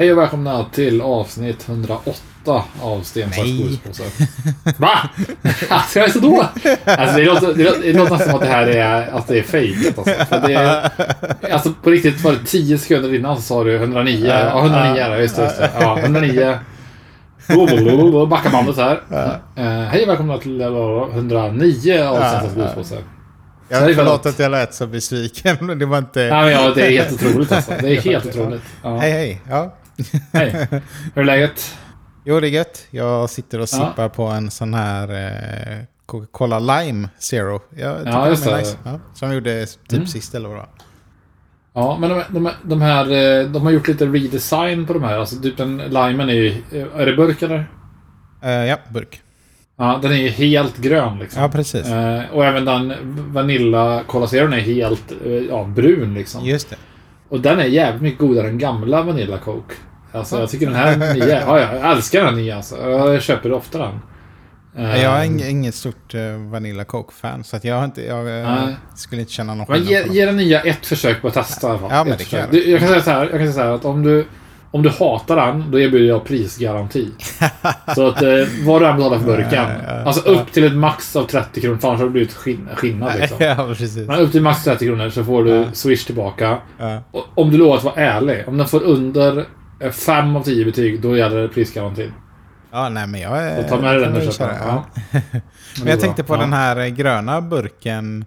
Hej och välkomna till avsnitt 108 av Sten, sax, godispåse. Va? Alltså jag är så då? Alltså det låter, det låter, det låter nästan som att det här är, att det är fejkat alltså. För det är, alltså på riktigt var det 10 sekunder innan så sa du 109. Ja, 109 är det. Just det. Just det. Ja, 109. Blablabla, Backa bandet här. Eh, hej och välkomna till eh, 109 av Sten, sax, godispåse. Jag förlåt att jag lät så besviken. men Det var inte... Nej, men ja, det är helt otroligt alltså. Det är helt otroligt. Ja. Hej hej. Ja. Hej. Hur är läget? Jo, det är gött. Jag sitter och Ja. sippar på en sån här eh, Coca-Cola Lime Zero. Jag Ja, just de det. nice. Ja, som vi gjorde typ Mm. sist eller vad. Ja, men de, de, de här, eh, de har gjort lite redesign på de här. Alltså typ den limen är ju, är det burk eller? Eh, ja, burk. Ja, den är ju helt grön liksom. Ja, precis. Eh, och även den Vanilla Cola Zero är helt eh, ja, brun liksom. Just det. Och den är jävligt mycket godare än gamla Vanilla Coke. Alltså jag tycker den här nya, ja, jag älskar den nya alltså. Jag köper ofta den. Eh, Jag är ing- inget stort uh, Vanilla Coke-fan. Så att jag, inte, jag eh, Nej. skulle inte känna någon Men ge, ge den nya ett försök på att testa i alla fall. Ja, men det kan jag. Jag kan säga så här, jag kan säga så här att om du, om du hatar den, då erbjuder jag prisgaranti. så att eh, vad du än betalar för burken. Alltså upp till ett max av 30 kronor, för annars har det blivit skin, skillnad liksom. ja, precis. Men upp till max 30 kronor så får du swish tillbaka. Och, om du lovar att vara ärlig. Om den får under 5 av 10 betyg, då gäller prisgarantin. ja, nej men jag. Så ta med dig den och köp Ja. Men det jag tänkte på ja. den här eh, gröna burken.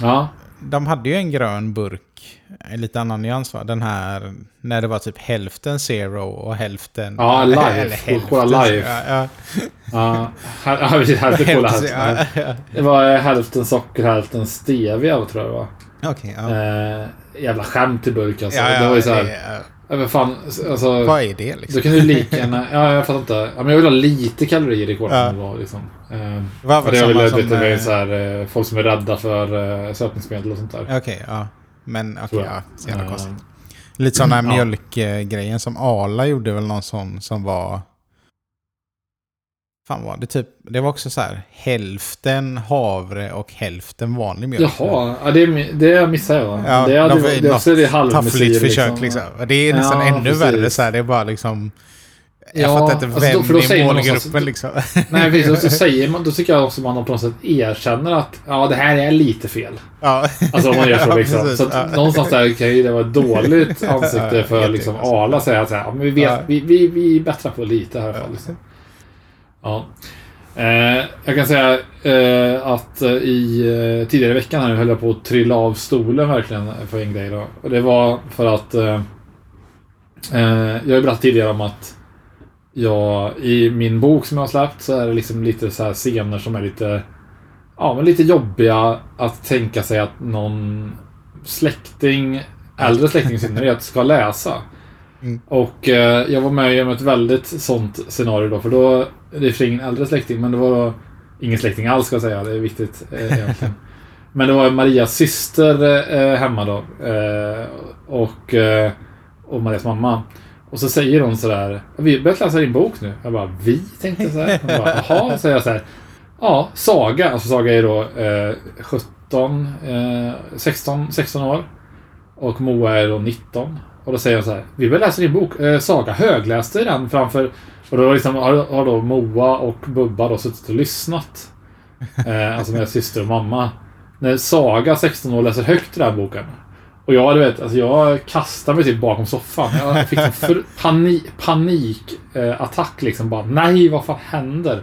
Ja. De hade ju en grön burk, en lite annan nyans va? Den här, när det var typ hälften zero och hälften... Ja, live. eller hälften. Coca-Cola live. Ja, ja. Ja, här- precis. Hälften cola, Hälften, ja. Det var eh, hälften socker, hälften stevia tror jag det var. Okej, ja. Eh, jävla skämt i burk alltså. det var ju såhär... ja. Men fan, alltså... Vad är det Då liksom? kan du lika gärna... Ja, jag fattar inte. Ja, men jag vill ha lite kalorier i kolan. Ja. liksom. Eh, Det var väl det jag vill samma vet, som... det är så här, eh, folk som är rädda för eh, sötningsmedel och sånt där. Okej, ja. Men okej, jag. ja. Så jävla konstigt. Lite sån här mjölkgrejen som Arla gjorde väl någon sån som var... Fan var det typ... Det var också så här hälften havre och hälften vanlig mjölk. Jaha, ja, det, det missade jag. Ja, det, hade, de- det, det, också är det halvmesyr. Taffligt försök liksom. Det är nästan Ja, ännu precis. värre så här. Det är bara liksom... Jag Ja, fattar inte alltså vem då- för då i man målgruppen liksom. Nej, precis. Och så säger man, då tycker jag också man på något sätt erkänner att ja, det här är lite fel. ja. Alltså om man gör så Ja, liksom. precis. så att Ja. någonstans där kan ju det vara ett dåligt ansikte för liksom alltså. Arla att säga att så här, ja, men vi, vet, vi, vi, vi bättrar på lite här. Liksom. Ja. Eh, jag kan säga eh, att i eh, tidigare i veckan här höll jag på att trilla av stolen verkligen för en grej. Då. Och det var för att eh, eh, jag har ju berättat tidigare om att jag i min bok som jag har släppt så är det liksom lite så här scener som är lite Ja, men lite jobbiga att tänka sig att någon släkting, äldre släkting i synnerhet, ska läsa. Mm. Och eh, jag var med om ett väldigt sånt scenario då, för då, det är för ingen äldre släkting, men det var ingen släkting alls ska jag säga, det är viktigt eh, egentligen. Men det var Marias syster eh, hemma då. Eh, och, och Marias mamma. Och så säger hon sådär, vi har börjat läsa din bok nu. Jag bara, vi? Tänkte jag såhär. Hon bara, jaha, säger jag såhär. Ja, Saga, alltså Saga är då eh, 17, eh, 16, 16 år. Och Moa är då 19. Och då säger jag så här, vi vill läsa din bok. Eh, Saga högläste den framför... Och då liksom, har, då Moa och Bubba då suttit och lyssnat. Eh, alltså med syster och mamma. När Saga, 16 år, läser högt i den här boken. Och jag, du vet, alltså jag kastade mig typ bakom soffan. Jag fick en för, panik, panik eh, liksom. Bara, nej, vad fan händer?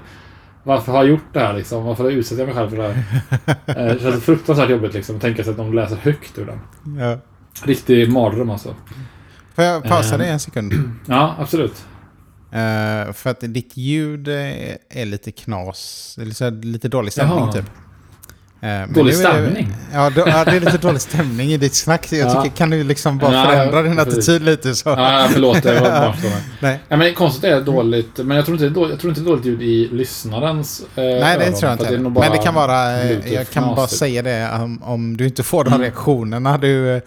Varför har jag gjort det här liksom? Varför utsätter jag mig själv för det här? Eh, det känns fruktansvärt jobbigt liksom. att Tänka sig att de läser högt ur den. ja. Riktig mardröm alltså. Får jag pausa Eh. dig en sekund? Ja, absolut. Eh, för att ditt ljud eh, är lite knas. Eller så här, lite dålig stämning Jaha. typ. Men Dålig är- stämning? Ja, då, ja, det är lite dålig stämning i ditt snack. Jag Ja. tycker, kan du liksom bara Ja, förändra din precis. attityd lite så? Ja, förlåt. Det var bara så. Nej. Ja, men konstigt är det dåligt. Men jag tror inte det är dåligt, jag tror inte det är dåligt ljud i lyssnarens eh, Nej, det öron, tror jag inte. nog Men det kan vara, jag kan bara typ. säga det om, om du inte får de Mm. reaktionerna du,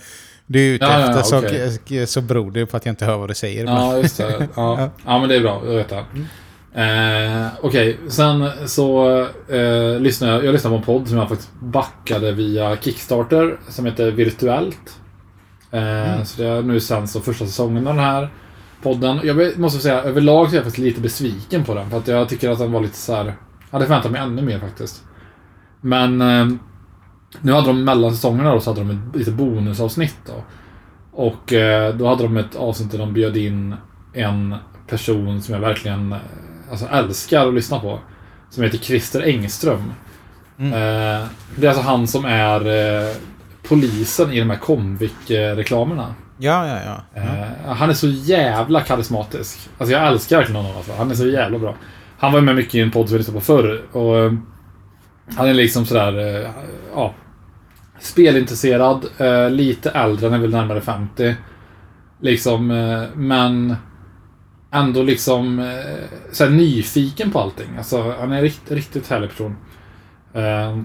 du är ute Ja, ja, efter så, så beror det på att jag inte hör vad du säger. Ja, just det. Ja, ja men det är bra. Jag vet det. Eh, Okej, sen så eh, lyssnade jag, jag lyssnade på en podd som jag faktiskt backade via Kickstarter som heter Virtuellt. Eh, Mm. Så det har nu sänds så första säsongen av den här. podden. Jag måste säga, överlag så är jag faktiskt lite besviken på den. För att jag tycker att den var lite så här... Jag hade förväntat mig ännu mer faktiskt. Men eh, nu hade de mellan säsongerna då, så hade de ett lite bonusavsnitt då. Och eh, då hade de ett avsnitt där de bjöd in en person som jag verkligen eh, alltså, älskar att lyssna på. Som heter Christer Engström. Mm. Eh, det är alltså han som är eh, polisen i de här Comvik-reklamerna. Ja, ja, ja. Mm. Eh, han är så jävla karismatisk. Alltså jag älskar verkligen honom. Alltså. Han är så jävla bra. Han var med mycket i en podd som vi lyssnade på förr. Och, eh, han är liksom sådär, eh, ja. Spelintresserad, eh, lite äldre, han är väl närmare 50. Liksom, eh, men ändå liksom eh, såhär nyfiken på allting. Alltså, han är en rikt, riktigt härlig person. Eh,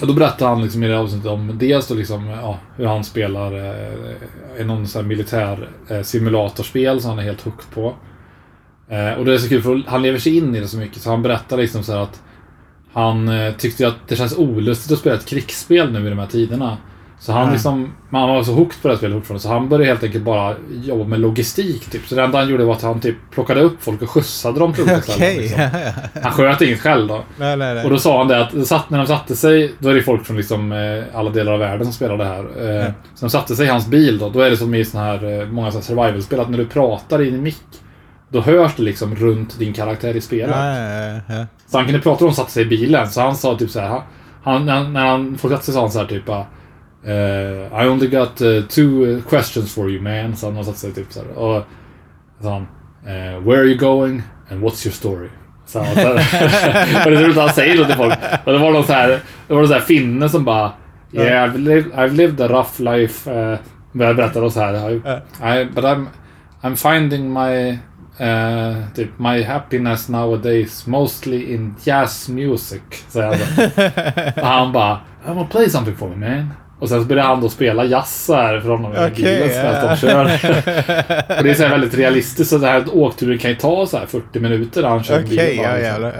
och då berättar han liksom i det avsnittet om dels då liksom, ja, hur han spelar eh, i någon sån här militär eh, simulatorspel som han är helt hooked på. Eh, och det är så kul för han lever sig in i det så mycket så han berättar liksom så här att han eh, tyckte att det känns olustigt att spela ett krigsspel nu i de här tiderna. Så han Mm. liksom, man var så hooked på det här spelet fortfarande så han började helt enkelt bara jobba med logistik typ. Så det enda han gjorde var att han typ plockade upp folk och skjutsade dem till olika ställen. Liksom. Han sköt inget själv då. nej, nej, nej. Och då sa han det att satt, när de satte sig, då är det folk från liksom, eh, alla delar av världen som spelar det här. Ja. Så de satte sig i hans bil då, då är det som i såna här, många såna här survival-spel, att när du pratar in i mick, då hörs det liksom runt din karaktär i spelet. Ja, ja, ja. Så han kunde prata om att satte sig i bilen, så han sa typ så här. Han, han, när, han fortsatte sa han så här typ eh, I only got uh, two questions for you man. Så han satte sig typ så här. Och så han, eh, Where are you going and what's your story? Så han, så här, och det är roligt att han säger så till folk. Och det var någon så här, det var någon så här finne som bara Yeah, I've lived, I've lived a rough life. Uh, började berätta då så här. I, I, but I'm, I'm finding my Uh, typ, my happiness nowadays mostly in jazz music. Säger han. Och han bara, I wanna play something for me man. Och sen så började han då spela jazz så här för honom i Okej, bilen medan de kör. och det är så väldigt realistiskt. Så det här åkturen kan ju ta så här 40 minuter när han kör Okej, bilen. ja liksom.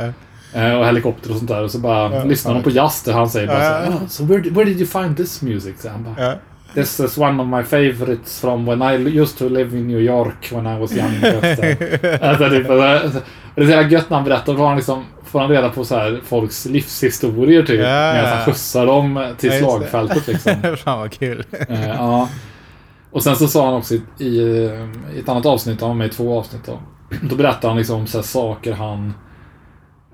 ja. Eh, Och helikopter och sånt där. Och så bara lyssnar de på jazz där han säger bara så här, oh, So where, did- where did you find this music? Så han bara. This is one of my favorites from when I used to live in New York when I was young. alltså, typ, alltså, det är så jävla gött när han berättar. Då han, liksom, får han reda på så här, folks livshistorier typ. Ja, Medan ja. han skjutsar dem till Ja, slagfältet liksom. Fan vad kul. Eh, ja. Och sen så sa han också i, i, i ett annat avsnitt, han var med i två avsnitt då. Då berättade han liksom om så här saker han...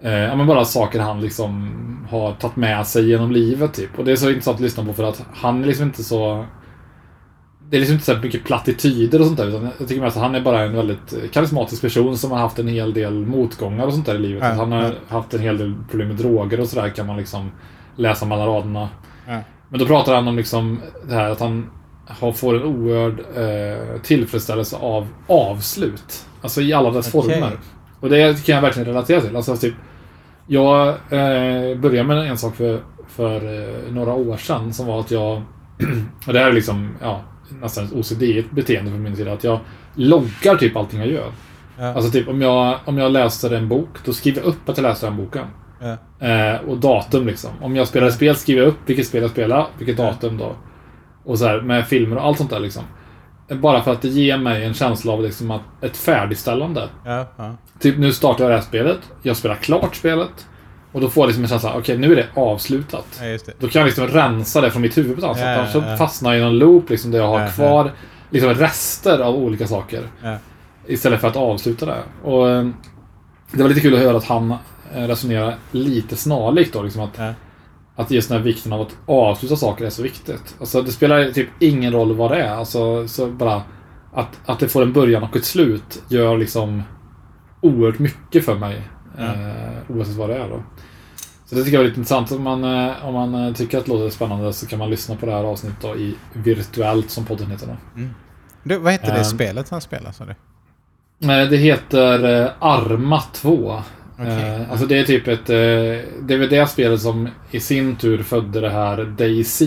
Eh, ja men bara saker han liksom har tagit med sig genom livet typ. Och det är så intressant att lyssna på för att han är liksom inte så... Det är liksom inte så mycket plattityder och sånt där. Utan jag tycker mest att han är bara en väldigt karismatisk person som har haft en hel del motgångar och sånt där i livet. Att han har ja. haft en hel del problem med droger och sådär kan man liksom läsa mellan raderna. Ja. Men då pratar han om liksom det här att han har, får en oerhörd eh, tillfredsställelse av avslut. Alltså i alla dess Okej. former. Och det kan jag verkligen relatera till. Alltså typ, jag eh, började med en sak för, för eh, några år sedan som var att jag, och det här är liksom, ja, nästan ett OCD-beteende från min sida, att jag loggar typ allting jag gör. Ja. Alltså typ om jag, om jag läser en bok, då skriver jag upp att jag läser den boken. Ja. Eh, och datum liksom. Om jag spelar spel skriver jag upp vilket spel jag spelar, vilket datum då. Och så här med filmer och allt sånt där liksom. Bara för att det ger mig en känsla av liksom att ett färdigställande. Ja, ja. Typ nu startar jag det här spelet, jag spelar klart spelet. Och då får jag liksom en känsla, okej nu är det avslutat. ja, det. Då kan jag liksom rensa det från mitt huvud på ett annat sätt. Annars ja. fastnar jag i någon loop liksom, där jag har kvar liksom rester av olika saker. Istället för att avsluta det. Och eh, Det var lite kul att höra att han eh, resonerar lite snarlikt då. Liksom att. Att just den här vikten av att avsluta saker är så viktigt. Alltså det spelar typ ingen roll vad det är. Alltså så bara att, att det får en början och ett slut gör liksom oerhört mycket för mig. Ja. Eh, oavsett vad det är då. Så det tycker jag är lite intressant. Om man, eh, om man eh, tycker att det låter spännande så kan man lyssna på det här avsnittet då i Virtuellt som podden heter. Då. Du, vad hette det Ehm. spelet han spelar? Nej, Det heter eh, Arma 2. Okej. Eh, alltså det är typ ett... Eh, det är väl det spelet som i sin tur födde det här DayZ.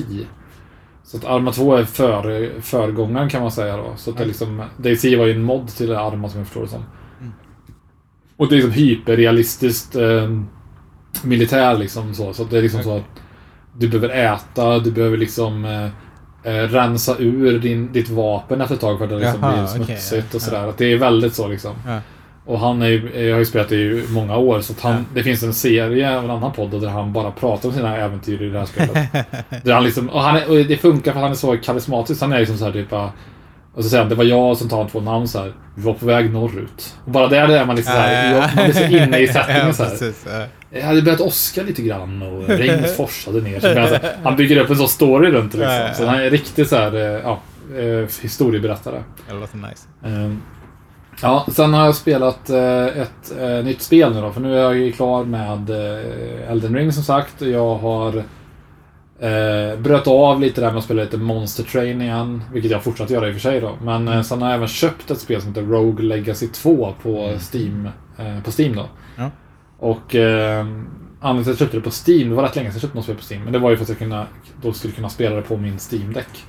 Så att Arma 2 är för, förgångaren kan man säga då. Så att det är liksom, DayZ var ju en mod till Arma som jag förstår det som. Mm. Och det är liksom hyperrealistiskt eh, militär liksom så. Så det är liksom så att du behöver äta, du behöver liksom... Eh, eh, rensa ur din, ditt vapen efter ett tag för att det liksom Jaha, blir smutsigt ja, och sådär. Att det är väldigt så liksom. Ja. Och han är ju, jag har ju spelat i många år, så han, Ja. det finns en serie av en annan podd där han bara pratar om sina äventyr i det här spelet. där han liksom, och, han är, och det funkar för han är så karismatisk. Han är liksom så här typ bara, och så säger han, det var jag som tar två namn så här. Vi var på väg norrut. Och bara där är man liksom så här, man blir så inne i settingen ja, så här. ja. Jag hade börjat åska lite grann och regnet forsade ner. Så alltså, han bygger upp en sån story runt det Ja, ja, liksom. ja. Så han är riktigt så här, eh, ja, eh, historieberättare. Det låter nice. Ehm, Ja, sen har jag spelat eh, ett eh, nytt spel nu då, för nu är jag ju klar med eh, Elden Ring som sagt. Jag har eh, bröt av lite där med att spela lite Monster Train igen, vilket jag fortsatt göra i och för sig då. Men eh, sen har jag även köpt ett spel som heter Rogue Legacy 2 på Steam, eh, på Steam då. Ja. Och eh, anledningen till att jag köpte det på Steam, det var rätt länge sedan jag köpte något spel på Steam, men det var ju för att jag kunna, då skulle kunna spela det på min Steam-däck.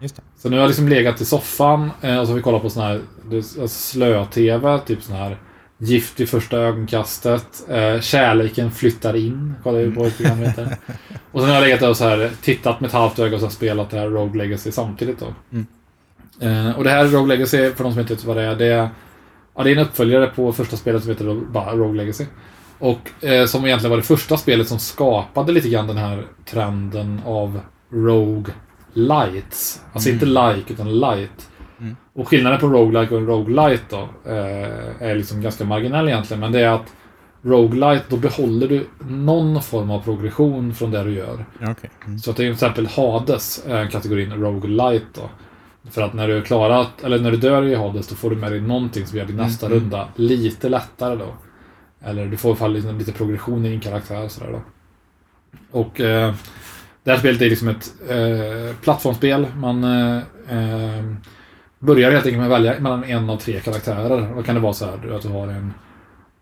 Just det. Så nu har jag liksom legat i soffan eh, och så har vi kollat på sån här alltså slö-tv, typ sån här Gift vid första ögonkastet, eh, Kärleken flyttar in, kollar vi på ett program heter. Och sen har jag legat där och så här tittat med ett halvt öga och så spelat det här Rogue Legacy samtidigt då. Mm. Eh, och det här Rogue Legacy, för de som inte vet vad det är, det är, ja, det är en uppföljare på första spelet som heter bara Rogue Legacy. Och eh, som egentligen var det första spelet som skapade lite grann den här trenden av Rogue Lights. Alltså Mm. inte like, utan light. Mm. Och skillnaden på roguelike och roguelite då eh, är liksom ganska marginell egentligen. Men det är att roguelite, då behåller du någon form av progression från det du gör. Okej. Mm. Så att till exempel Hades är kategorin roguelite då. För att när du är klarat, eller när du dör i Hades, då får du med dig någonting som gör din nästa Mm. runda lite lättare då. Eller du får i alla fall lite, lite progression i din karaktär sådär då. Och eh, det här spelet är liksom ett eh, plattformsspel. Man eh, eh, börjar helt enkelt med att välja mellan en av tre karaktärer. Då kan det vara så här att du har en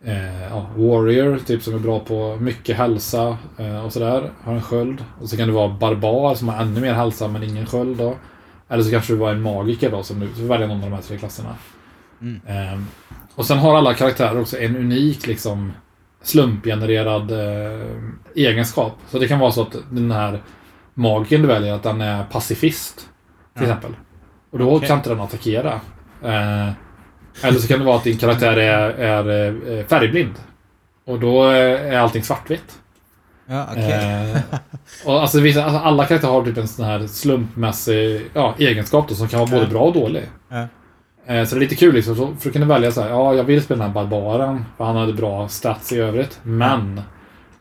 eh, ja, warrior, typ som är bra på mycket hälsa eh, och sådär. Har en sköld. Och så kan det vara barbar som har ännu mer hälsa men ingen sköld då. Eller så kanske du var en magiker då, som du så välja någon av de här tre klasserna. Mm. Eh, och sen har alla karaktärer också en unik liksom slumpgenererad eh, egenskap. Så det kan vara så att den här magiken du väljer, att den är pacifist. Till Ja. exempel. Och då Okej. kan inte den attackera. Eh, eller så kan det vara att din karaktär är, är eh, färgblind. Och då är allting svartvitt. Ja, okej. Eh, och alltså, vissa, alltså alla karaktärer har typ en sån här slumpmässig ja, egenskap då, som kan vara både bra och dålig. Ja. Eh, så det är lite kul liksom. Så, för att kunna välja så här, ja jag vill spela den här barbaren, för han hade bra stats i övrigt. Men,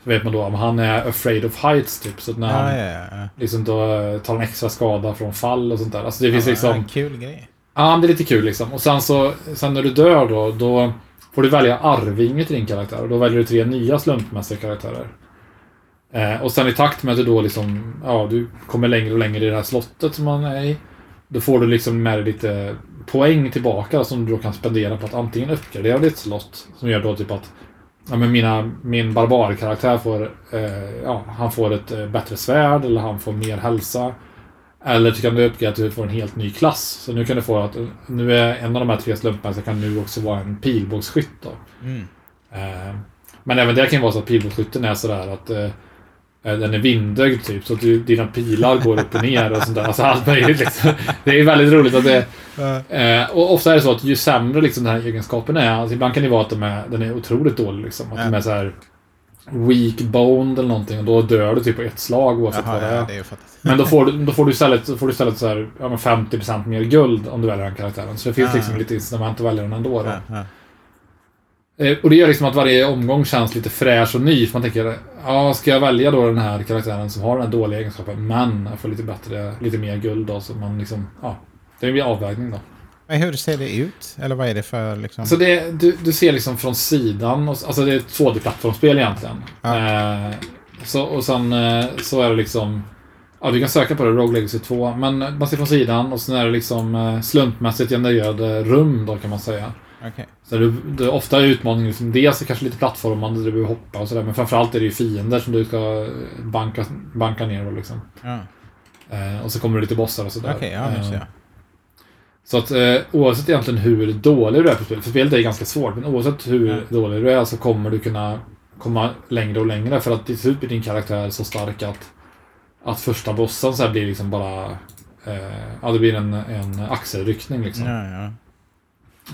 så vet man då, om han är afraid of heights typ. Så att när han Ja, ja, liksom då tar en extra skada från fall och sånt där. Alltså det finns Ja, liksom... en kul grej. Ja, det är lite kul liksom. Och sen så, sen när du dör då, då får du välja arvinge till din karaktär. Och då väljer du tre nya slumpmässiga karaktärer. Eh, och sen i takt med att du då liksom, ja, du kommer längre och längre i det här slottet som man är i. Då får du liksom med dig lite poäng tillbaka som du då kan spendera på att antingen uppgradera ditt slott, som gör då typ att Ja, men mina, min barbarkaraktär får, eh, ja, han får ett eh, bättre svärd eller han får mer hälsa. Eller så kan du uppgradera att du får en helt ny klass. Så nu kan du få att nu är en av de här tre slumparna så kan nu också vara en pilbågsskytt då. Mm. Eh, men även det kan ju vara så att pilbågsskytten är sådär att eh, eh, den är vindögd typ, så att du, dina pilar går upp och ner och sånt där. Alltså allt möjligt liksom. Det är väldigt roligt att det... Eh, och ofta är det så att ju sämre liksom den här egenskapen är, alltså ibland kan det vara att de är, den är otroligt dålig liksom. Att Ja. de är så här weak boned eller någonting och då dör du typ på ett slag oavsett Jaha, vad det är. ja, det är. Men då får du, då får du istället, får du istället så här, ja, men 50% mer guld om du väljer den karaktären. Så det finns Ah. liksom lite incitament att välja den ändå. Då. Ja, ja. Eh, Och det gör liksom att varje omgång känns lite fräsch och ny. För man tänker, ja, ska jag välja då den här karaktären som har den här dåliga egenskapen, men jag får lite bättre, lite mer guld då, så man liksom, ja. Det blir avvägning då. Men hur ser det ut? Eller vad är det för liksom? Så det, du, du ser liksom från sidan, och, alltså det är ett 2D-plattformsspel egentligen. Ja. Eh, så, och sen eh, så är det liksom, ja du kan söka på det, Rogue Legacy 2, men man ser från sidan och sen är det liksom eh, slumpmässigt genererade rum då kan man säga. Okej. Så det, det är ofta är utmaningen liksom, dels är kanske lite plattformande där du behöver hoppa och sådär, men framförallt är det ju fiender som du ska banka, banka ner då liksom. Ja. Eh, och så kommer det lite bossar och sådär. Okej, ja, nu ser Eh. Så att eh, oavsett egentligen hur dålig du är på spelet, för spelet är ganska svårt, men oavsett hur Mm. dålig du är så kommer du kunna komma längre och längre för att till slut blir din karaktär så stark att, att första bossen så här blir liksom bara eh, ja, det blir en, en axelryckning liksom. Ja, ja.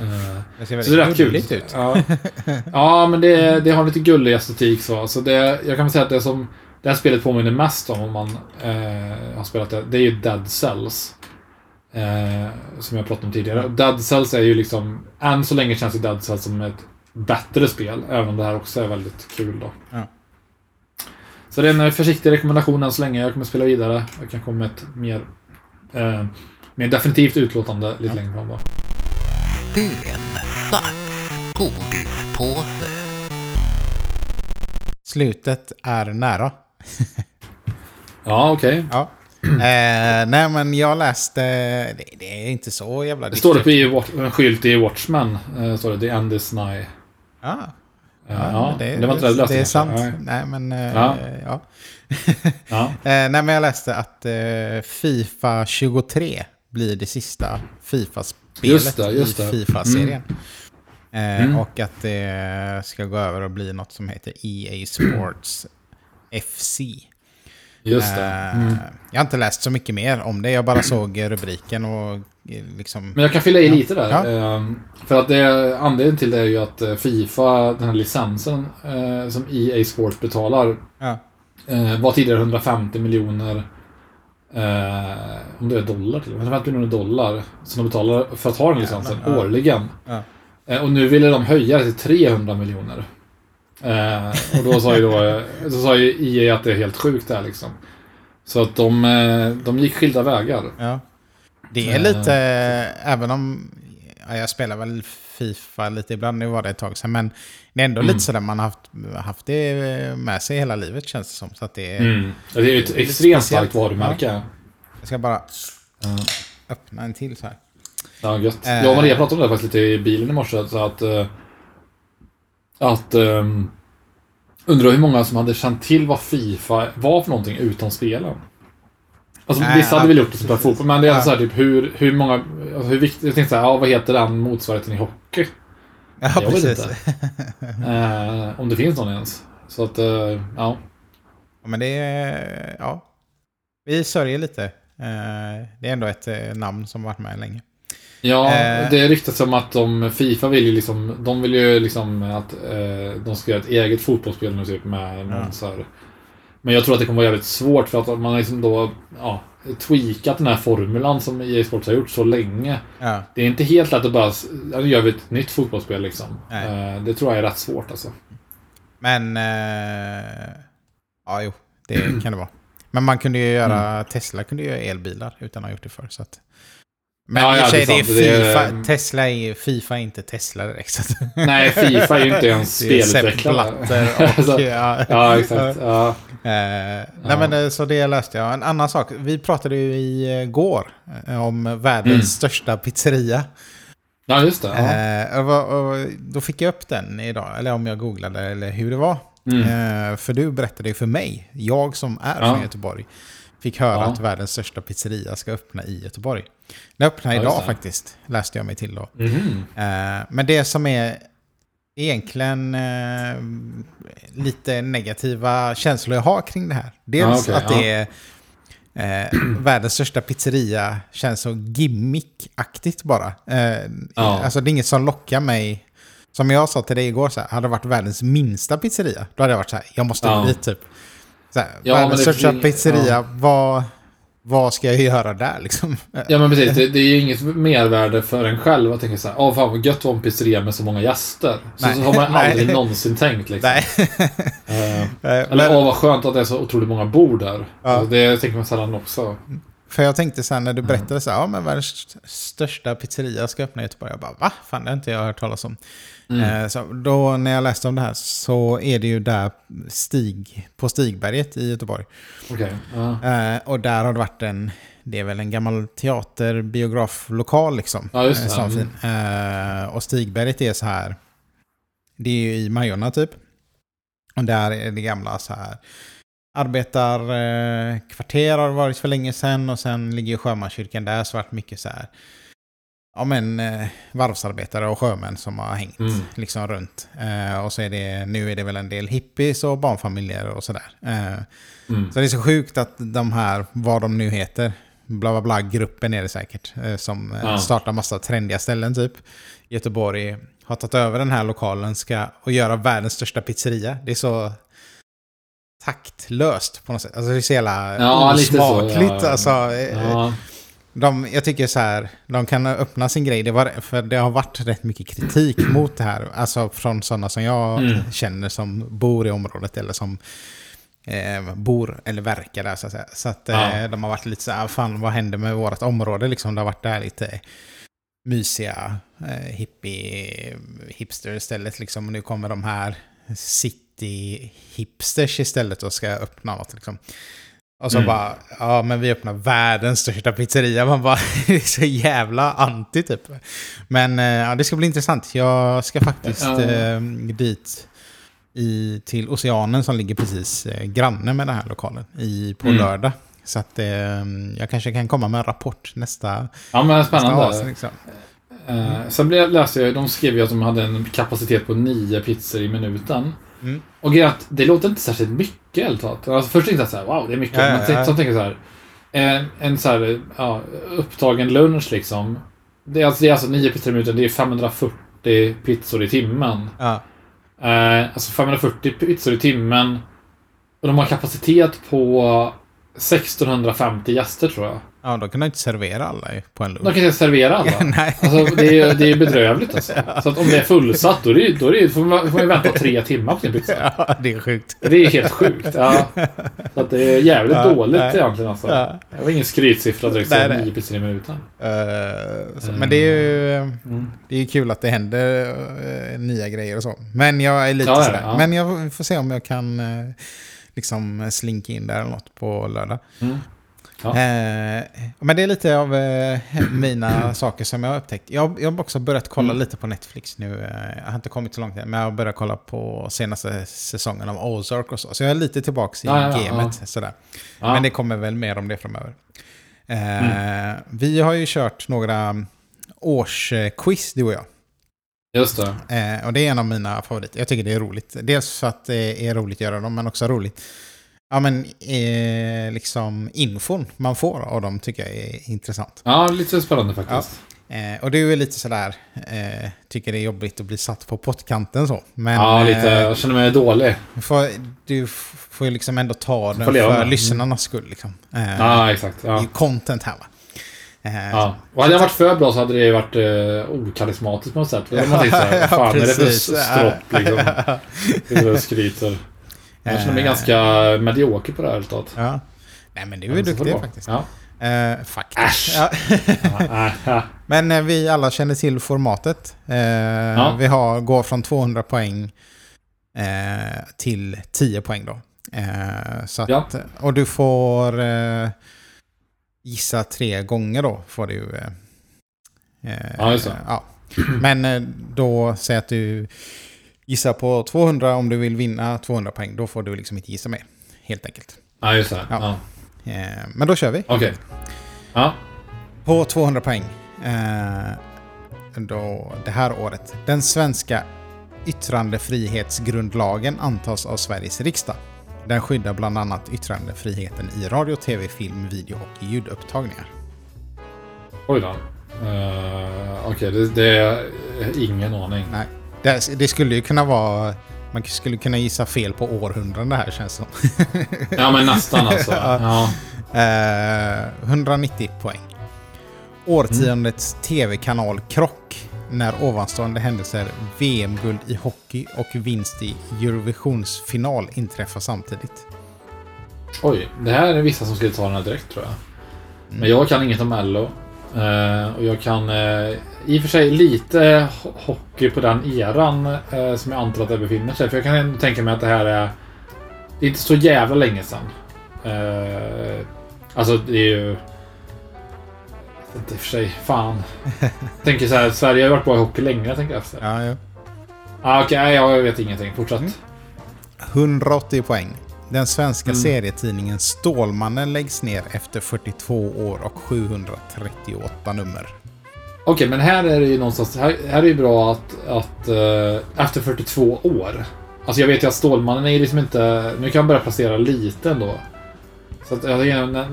Eh, Det ser så det är väldigt rätt kul. gulligt ut. Ja, ja men det, det har lite gullig estetik så. så det, jag kan väl säga att det som det här spelet påminner mest om, om man eh, har spelat det, det är ju Dead Cells. Eh, som jag pratade om tidigare. Dead Cells är ju liksom, än så länge känns ju Dead Cells som ett bättre spel, även om det här också är väldigt kul då. Ja. Så det är en försiktig rekommendation än så länge. Jag kommer spela vidare. Jag kan komma med ett mer, eh, mer definitivt utlåtande lite längre fram då. Slutet är nära. Ja, okej. Ja. Eh, nej, men jag läste... Det, det är inte så jävla... Det står det på en skylt i Watchmen. Eh, står det The End is nigh. Ja, Eh, ja, det, det var inte det du läste det är kanske? sant. Nej. Nej, men... eh, Ja. ja. Ja. Eh, nej, men jag läste att eh, Fifa 23 blir det sista Fifa-spelet Just det, just det. i Fifa-serien. Eh, Mm. Och att det ska gå över och bli något som heter EA Sports FC. Just det. Eh, Mm. Jag har inte läst så mycket mer om det. Jag bara såg rubriken och eh, liksom... Men jag kan fylla i lite där. Ja. Ehm, för att det, anledningen till det är ju att eh, Fifa, den här licensen som EA Sports betalar, Ja, var tidigare 150 miljoner om det är dollar till och med. 150 miljoner dollar som de betalar för att ha den licensen Ja. årligen. Ja. Och nu ville de höja det till 300 miljoner. Eh, och då sa ju då, eh, så sa ju EA att det är helt sjukt det här liksom. Så att de, eh, de gick skilda vägar. ja. Det är Eh, lite... Även om... Ja, jag spelar väl Fifa lite ibland. Nu var det ett tag sedan. Men det är ändå Mm. lite sådär man har haft, haft det med sig hela livet känns det som. Så att det är... Mm. Ja, Det är ju ett Lite extremt starkt varumärke. Jag ska bara Ja. öppna en till så här. Ja, gött. Eh. Jag och Maria pratade om det faktiskt lite i bilen i morse. Så att... att um, undrar hur många som hade känt till vad Fifa var för någonting utan spelen. Alltså Nej, vissa hade väl gjort det som spelar fotboll, men det är Ja. så här, typ hur, hur många... Alltså, hur viktigt... Jag tänkte så här, ja vad heter den motsvarigheten i hockey? Ja, Jag vet precis. inte. Eh, om det finns någon ens. Så att, eh, ja. Men det är... Ja. Vi sörjer lite. Eh, Det är ändå ett namn som varit med länge. Ja, Eh. det ryktas som att de, Fifa vill ju liksom, de vill ju liksom att eh, de ska göra ett eget fotbollsspel nu typ med någon Ja. så här. Men jag tror att det kommer vara jävligt svårt för att man har liksom då, ja, tweakat den här formulan som EA Sports har gjort så länge. Ja, Det är inte helt lätt att bara, ja, nu gör vi ett nytt fotbollsspel liksom. Eh, det tror jag är rätt svårt alltså. men... eh, Ja, jo. Det kan det vara. Men man kunde ju göra... Mm. Tesla kunde ju göra elbilar utan att ha gjort det förr. Så att, men Ja, i och för sig, det är sant. Det är- Fifa. Tesla är Fifa är inte Tesla direkt. Nej, Fifa är ju inte ens spelutvecklare. Och... Ja, Ja, exakt. Ja. Eh, nej Ja. men eh, så det läste jag. En annan sak. Vi pratade ju igår eh, om världens Mm. största pizzeria. ja, just det. Ja. Och, då fick jag upp den idag. Eller om jag googlade eller hur det var. Mm. Eh, för du berättade ju för mig, jag som är Ja. från Göteborg, fick höra Ja. att världens största pizzeria ska öppna i Göteborg. Den öppnar Ja, idag faktiskt, läste jag mig till då. Eh, men det som är egentligen eh, lite negativa känslor jag har kring det här. Dels Ja, okej, att det är eh, världens största pizzeria känns så gimmickaktigt bara. Eh, Ja. Alltså det är inget som lockar mig. Som jag sa till dig igår, så här, hade det varit världens minsta pizzeria, då hade jag varit så här, jag måste Ja. gå dit typ. Så här, Ja, men världens det pizzeria, ja. vad, vad ska jag göra där liksom? Ja men precis, det, det är ju inget mervärde för en själv att tänka såhär, åh fan vad gött att ha en pizzeria med så många gäster. Så, så har man Nej. aldrig någonsin tänkt liksom. Eh, eller men- åh vad skönt att det är så otroligt många bord där. Ja. Alltså, det tänker man sällan också. För jag tänkte sen när du berättade så här, ja men världens största pizzeria ska öppna i Göteborg. Jag bara, va? Fan det har inte jag hört talas om. Mm. Eh, så då när jag läste om det här så är det ju där Stig, på Stigberget i Göteborg. Okej. ja. Eh, och där har det varit en, det är väl en gammal teaterbiograflokal liksom. Ja. Eh, som Mm. fin. Och Stigberget är så här, det är ju i Majorna typ. Och där är det gamla så här arbetarkvarter har det varit för länge sedan och sen ligger ju sjömanskyrkan där så varit mycket så här ja men eh, varvsarbetare och sjömän som har hängt Mm. liksom runt. Eh, och så är det, nu är det väl en del hippies och barnfamiljer och sådär. Eh, Mm. så det är så sjukt att de här, vad de nu heter, bla bla bla gruppen är det säkert. eh, Som eh, Ja. startar massa trendiga ställen typ. Göteborg har tagit över den här lokalen ska, och göra världens största pizzeria. Det är så taktlöst på något sätt. Alltså det är så jävla Ja, lite så, osmakligt. ja. Alltså, eh. De, jag tycker så här, de kan öppna sin grej. Det var, för det har varit rätt mycket kritik mot det här. Alltså från sådana som jag Mm. känner som bor i området eller som eh, bor eller verkar där så att säga. Så att eh, Ja. de har varit lite så här, fan vad händer med vårt område liksom? Det har varit där lite mysiga eh, hippie hipster istället liksom. Och nu kommer de här city hipsters istället och ska öppna något liksom. Och så Mm. bara, ja men vi öppnar världens största pizzeria. Man bara, det är så jävla anti typ. Men eh, ja, det ska bli intressant. Jag ska faktiskt eh, dit i, till Oceanen som ligger precis eh, granne med den här lokalen i, på Mm. lördag. Så att eh, jag kanske kan komma med en rapport nästa, ja, men nästa spännande. avsnitt. Liksom. Eh, sen läste jag, de skrev ju att de hade en kapacitet på nio pizzor i minuten. Mm. Och grejen att det låter inte särskilt mycket helt. Alltså först tänkte jag så här, wow, det är mycket. Ja, ja, men ja. så tänker jag så här, en, en så här, ja, upptagen lunch liksom. Det är, alltså, det är alltså nio pizzor i minuten, det är 540 pizzor i timmen. Ja. Eh, alltså 540 pizzor i timmen. Och de har kapacitet på 1650 gäster tror jag. Ja, då kan jag inte servera alla ju på en De lunch. kan inte servera alla. Nej. Alltså, det är ju det är bedrövligt alltså. Så att om det är fullsatt, då, är det, då är det, får, man, får man vänta tre timmar på sin pizza. Ja, det är sjukt. Det är helt sjukt. Ja. Så att det är jävligt Ja, dåligt nej. egentligen alltså. Ja. Det var ingen skrytsiffra direkt, Nej, så nej. nio pizzor i minuten. Eh, så, men det är ju Mm. det är kul att det händer eh, nya grejer och så. Men jag är lite Ja, sådär. ja. Men jag får se om jag kan eh, liksom slinka in där eller något på lördag. Mm. Ja. Eh, men det är lite av eh, mina saker som jag har upptäckt. Jag, jag har också börjat kolla Mm. lite på Netflix nu. Eh, jag har inte kommit så långt än, men jag har börjat kolla på senaste säsongen av Ozark och så. Så jag är lite tillbaka i Ja, ja, gamet. Sådär. Ja. Men det kommer väl mer om det framöver. Eh, Vi har ju kört några årsquiz, du och jag. Just det. Eh, och det är en av mina favoriter. Jag tycker det är roligt. Dels för att det är roligt att göra dem, men också roligt. Ja, men eh, liksom infon man får av dem tycker jag är intressant. Ja, lite spännande faktiskt. Eh, och du är lite sådär, eh, tycker det är jobbigt att bli satt på pottkanten så. Men Ja, lite. eh, Jag känner mig dålig. du får, du får ju liksom ändå ta den för med. lyssnarnas skull. Liksom. Eh, Ja, exakt. Det är Ja. ju content här va. Eh, Ja. Och hade jag varit för bra så hade det ju varit eh, okarismatiskt på något sätt. Hade man såhär, vad fan är det för precis. stropp liksom? Det är skryter. Jag känner mig Eh. ganska medioker på det här resultatet. Ja. Nej men du är duktig faktiskt. Ja. Eh, faktiskt. Ja. Ja, äh, ja. Men eh, vi alla känner till formatet. Eh, Vi har, går från 200 poäng eh, till 10 poäng då. Eh, så att, Ja. Och du får gissa tre gånger då. Får du, Ja, just det. ja. Men då säg att du gissar på 200 om du vill vinna 200 poäng. Då får du liksom inte gissa mer. Helt enkelt. ja, just det. Ja. Ja. Eh, men då kör vi. Okej. Ja. På 200 poäng. Eh, då, det här året. Den svenska yttrandefrihetsgrundlagen antas av Sveriges riksdag. Den skyddar bland annat yttrandefriheten i radio, tv, film, video och ljudupptagningar. Oj då. Uh, Okej, det, det är ingen aning. Nej, det, det skulle ju kunna vara... Man skulle kunna gissa fel på århundraden här känns som. Ja, men nästan alltså. Ja. Eh, 190 poäng. Årtiondets tv-kanal Krock när ovanstående händelser VM-guld i hockey och vinst i Eurovisionsfinal inträffar samtidigt. Oj, det här är vissa som skulle ta den här direkt tror jag. Mm. Men jag kan inget om Mello. Eh, och jag kan eh, i och för sig lite ho- hockey på den eran eh, som jag antar att det befinner sig. För jag kan ändå tänka mig att det här är... Det är inte så jävla länge sedan. Alltså det är ju... jag vet Inte i och för sig, fan. Jag tänker så här, Sverige har varit bra i hockey länge, jag tänker efter. Ja, ja. Ah, Okej, nej, jag vet ingenting. Fortsätt. Mm. 180 poäng. Den svenska Mm. serietidningen Stålmannen läggs ner efter 42 år och 738 nummer. Okej, men här är det ju någonstans... Här, här är det ju bra att, att eh, efter 42 år. Alltså jag vet ju att Stålmannen är ju liksom inte... Nu kan jag börja placera lite ändå. Så att, tänker, när,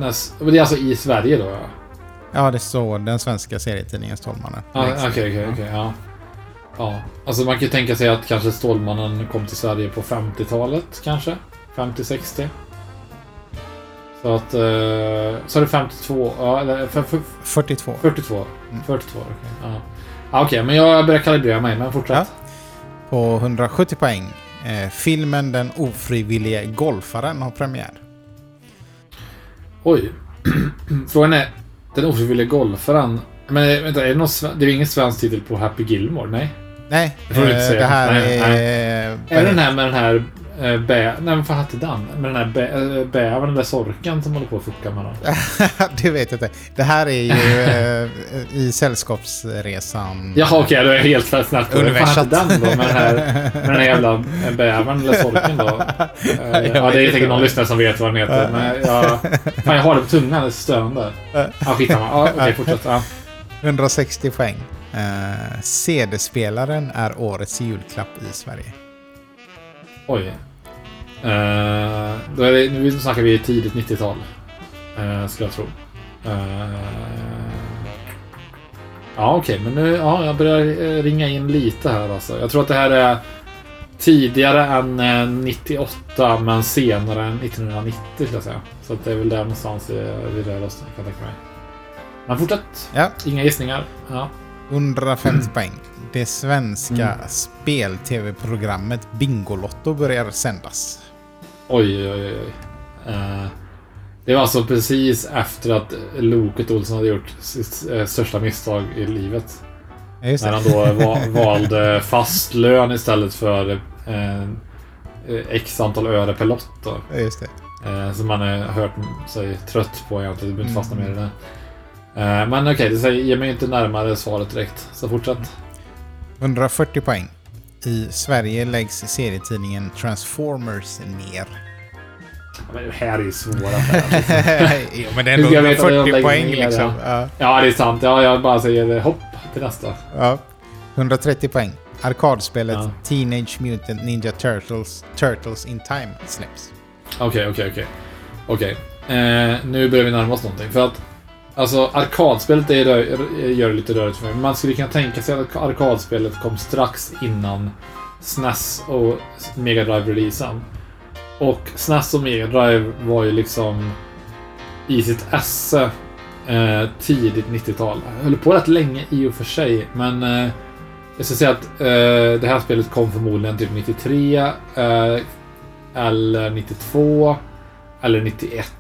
det är alltså i Sverige då? Ja, Ja, det står den svenska serietidningen Stålmannen. Okej, okej, okej. Ja. Ja. Alltså man kan ju tänka sig att kanske Stålmannen kom till Sverige på 50-talet kanske? 50-60? Så att... Eh, så är det 52? Ja, eller för, för, 42. 42? Mm. 42, okej. Ja. Ja, Okej, men jag börjar kalibrera mig, men fortsätt. Ja. På 170 poäng. Eh, filmen Den ofrivillige golfaren har premiär. Oj. Frågan är, den ofrivillige golfaren. Men vänta, är det, någon, det är ingen svensk titel på Happy Gilmore? Nej? Nej, Det eh, det här Nej, är... Är det den här med den här eh, bä... Nej, vad fan hette den? Med den här bä, eh, bävern, den där sorken som håller på att fucka med dem. det vet jag inte. Det här är ju eh, i Sällskapsresan. Jaha, okej, då är jag helt snabbt. Vad hette den då? Med den här, med den här jävla eh, bävern eller sorken då? Eh, Ja, det är inte säkert någon lyssnare som vet vad den heter. Men jag, fan, jag har det på tungan, det är störande. Ja, skitsamma. Ja, okej, fortsätt. Ja. 160 poäng. Eh, CD-spelaren är årets julklapp i Sverige. Oj. Eh, då är det, nu snackar vi tidigt 90-tal. Uh, skulle jag tro. Eh, ja, okej, men nu, ja, jag börjar eh, ringa in lite här alltså. Jag tror att det här är tidigare än eh, 98, men senare än 1990 skulle jag säga. Så att det är väl där någonstans vi, vi rör oss, kan jag tänka mig. Men fortsätt. Ja, Inga gissningar. Ja. 150 poäng. Det svenska Mm. spel-tv-programmet Bingolotto börjar sändas. Oj, oj, oj. Eh, det var alltså precis efter att Loket Olsson hade gjort sitt eh, största misstag i livet. Ja, När det. han då va- valde fast lön istället för eh, x antal öre per lott. Då. Ja, just det. Som man har hört sig trött på egentligen. Du behöver inte fastna mer i Mm. det. Eh, men okej, det säger- ger mig inte närmare svaret direkt. Så fortsätt. 140 poäng. I Sverige läggs serietidningen Transformers ner. Men det här är ju svåra affärer. jo, men det är ändå veta att de 140 lägger poäng ner, liksom. Ja. Ja, det är sant. Ja, jag bara säger hopp till nästa. Ja. 130 poäng. Arkadspelet Ja. Teenage Mutant Ninja Turtles, Turtles in Time släpps. Okej, okej, okej. Okej. Eh, nu börjar vi närma oss någonting. För att Alltså arkadspelet är, gör det lite rörigt för mig. Man skulle kunna tänka sig att arkadspelet kom strax innan SNES och Mega Drive-releasen. Och SNES och Mega Drive var ju liksom i sitt esse eh, tidigt 90-tal. Höll på rätt länge i och för sig, men eh, jag skulle säga att eh, det här spelet kom förmodligen typ 93 eh, eller 92 eller 91.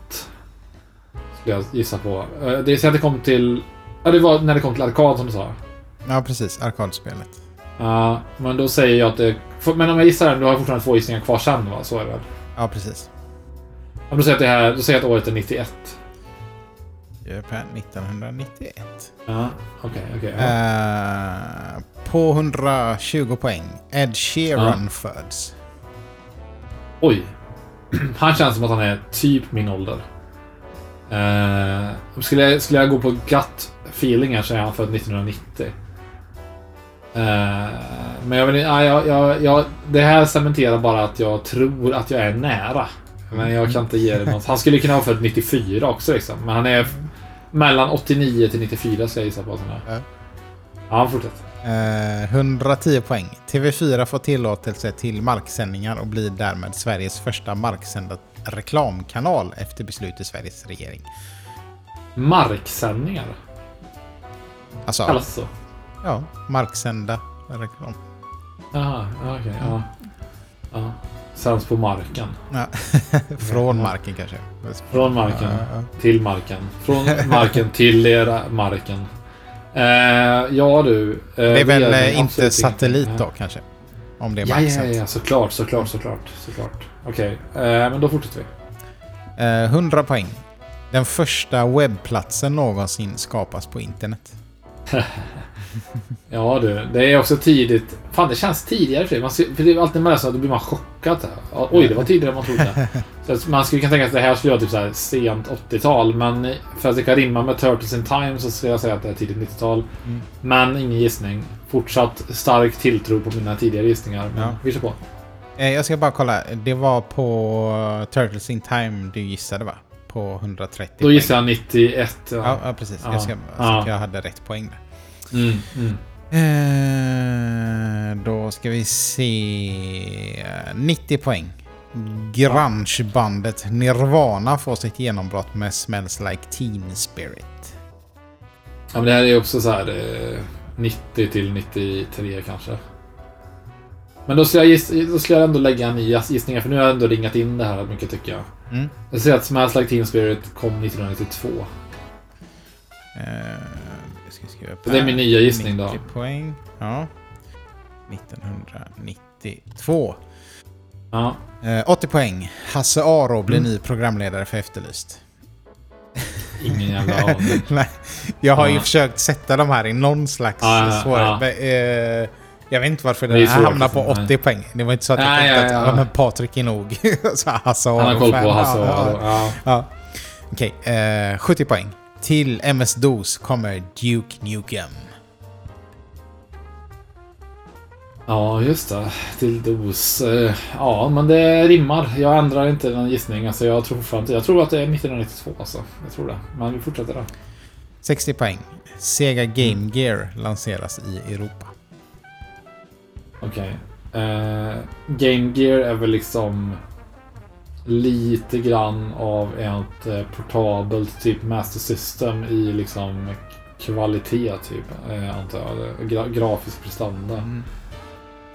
Skulle jag gissa på. Eh, Det är så att det kom till... Ja, det var när det kom till arkad som du sa. Ja, precis. Arkadspelet. Ja, men då säger jag att det... Men om jag gissar den, då har jag fortfarande två gissningar kvar sen va? Så är det väl? Ja, precis. Om du säger att det här... Då säger jag att året är 91. Japan 1991. Ja, okej, okej. ja. Eh, på 120 poäng. Ed Sheeran föds. Oj. Han känns som att han är typ min ålder. Eh, skulle, jag, skulle jag gå på gut feeling här så är han född 1990. Eh, men jag, vill, ja, jag, jag, jag, det här cementerar bara att jag tror att jag är nära. Men jag kan inte ge det något. Han skulle kunna vara född 94 också liksom. Men han är mellan 89 till 94 ska jag gissa på. Ja. Ja, fortsätt. Eh, 110 poäng. TV4 får tillåtelse till marksändningar och blir därmed Sveriges första marksända reklamkanal efter beslut i Sveriges regering. Marksändningar. Alltså, Kallas det så? ja, marksända reklam. Jaha, ja, okej. ja. ja. Sänds på marken. Ja. Från marken kanske. Från marken till marken. Från marken till era marken. Eh, ja du. eh, Det är väl ger mig eh, inte satellit då kanske? Om det är Ja, ja, marksänt. ja, såklart, såklart, såklart. såklart. Okej, eh, men då fortsätter vi. Eh, 100 poäng. Den första webbplatsen någonsin skapas på internet. Ja du, det är också tidigt. Fan, det känns tidigare för. Man, ser- för det är alltid man läser då blir man chockad. Oj, det var tidigare än man trodde. Så man skulle kunna tänka att det här skulle vara typ så här sent 80-tal. Men för att det kan rimma med Turtles in Time så skulle jag säga att det är tidigt 90-tal. Mm. Men ingen gissning. Fortsatt stark tilltro på mina tidigare gissningar. Men Ja. vi kör på. Eh, jag ska bara kolla. Det var på Turtles in Time du gissade va? på 130 Då gissar jag 91. Ja, Ja. ja precis. Ja. Jag, ska, så jag hade rätt poäng där. Mm, mm. Eh, då ska vi se... eh, 90 poäng. Grungebandet Nirvana får sitt genombrott med Smells Like Teen Spirit. Ja, men det här är också så här eh, 90 till 93 kanske. Men då skulle jag, giss, då skulle jag ändå lägga en ny gissningar för nu har jag ändå ringat in det här mycket tycker jag. Mm. Jag säger att Smash Like Teen Spirit kom 1992. Eh, ska skriva Det är min nya gissning då. 90 poäng. Ja. 1992. Ja. Eh, 80 poäng. Hasse Aro blir Mm. ny programledare för Efterlyst. Ingen jävla aning. Nej, jag har ju Ja. försökt sätta de här i någon slags Ja, svårighet. ja. Eh, jag vet inte varför den här hamnar på liksom. 80 poäng. Det var inte så att jag Nej, tänkte att ja. men Patrik är nog Hasse Han har koll på Hasse Aro. Ja. Okej, eh, 70 poäng. Till MS-DOS kommer Duke Nukem. ja, just det. Till dos. Eh, Ja, men det rimmar. Jag ändrar inte den gissningen. Alltså, jag tror fortfarande Jag tror att det är 1992 alltså. Jag tror det. Men vi fortsätter då. 60 poäng. Sega Game. Gear lanseras i Europa. Okej. Eh, Game Gear är väl liksom lite grann av ett eh, portabelt typ Master System i liksom kvalitet typ. Eh, antar jag. Gra grafisk prestanda. Mm.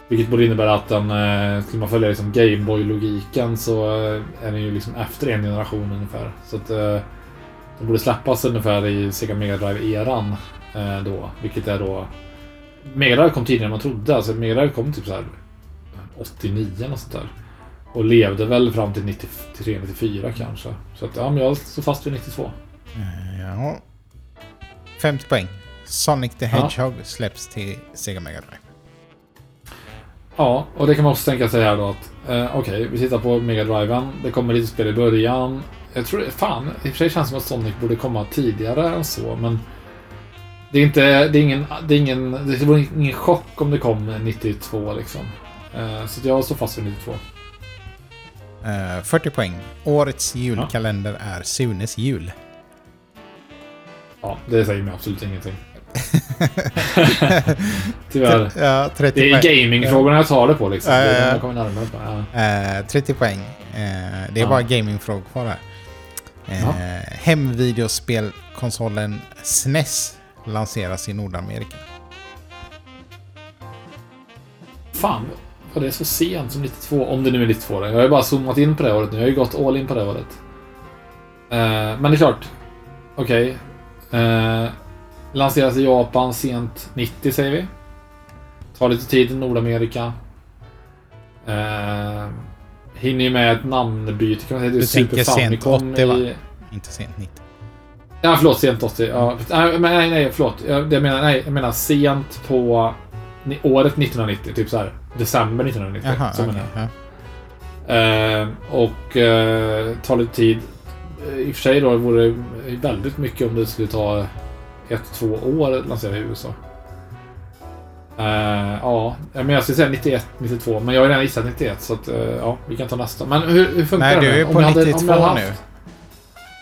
Vilket borde innebära att den, eh, skulle man följa liksom Gameboy-logiken så eh, är den ju liksom efter en generation ungefär. Så att eh, den borde släppas ungefär i Sega Mega Drive-eran eh, då. Vilket är då... Mega Drive kom tidigare än man trodde. Alltså Mega Drive kom typ så här 89 eller sånt där. Och levde väl fram till 93-94 kanske. Så att ja, men jag står fast vid 92. Eh, Ja. 50 poäng. Sonic the Ja. Hedgehog släpps till Sega Mega Drive. Ja, och det kan man också tänka sig här då att eh, okej, vi tittar på Mega Driven. Det kommer lite spel i början. Jag tror, fan, i och för sig känns det som att Sonic borde komma tidigare än så, men det är inte, det är ingen, det är ingen, det vore ingen chock om det kom 92 liksom. Eh, så jag står fast vid 92. Eh, 40 poäng. Årets julkalender är Sunes jul. Ja, det säger mig absolut ingenting. Tyvärr. Ja, 30 Det är gamingfrågorna jag tar det på liksom. Ja, ja, Det är ja. jag kommer närmare på. Ja. Eh, 30 poäng. Eh, det är Ja. bara gamingfrågor kvar här. Ja. Hemvideospelkonsolen SNES lanseras i Nordamerika. Fan, var det så sent som 92? Om det nu är 92 då. Jag har ju bara zoomat in på det året nu. Jag har ju gått all in på det året. Eh, men det är klart. Okej. Eh, lanseras i Japan sent 90 säger vi. Tar lite tid i Nordamerika. Eh, hinner ju med ett namnbyte kan man säga. Är Du tänker sent Famicom 80, va? i- Inte sent 90. Ja, förlåt. Sent 80. Ja, nej, nej, förlåt. Jag, menar, nej, jag menar sent på året 1990. Typ så här december 1990. Jaha, så okej. menar jag. ja. Eh, och eh, tar lite tid. Eh, I och för sig då vore det väldigt mycket om det skulle ta ett, två år att lansera i USA. Eh, ja, men jag skulle säga 91, 92. Men jag har redan gissat 91 så att, eh, ja, vi kan ta nästa. Men hur, hur funkar Nej, det? du är på hade- om 92 jag haft- nu.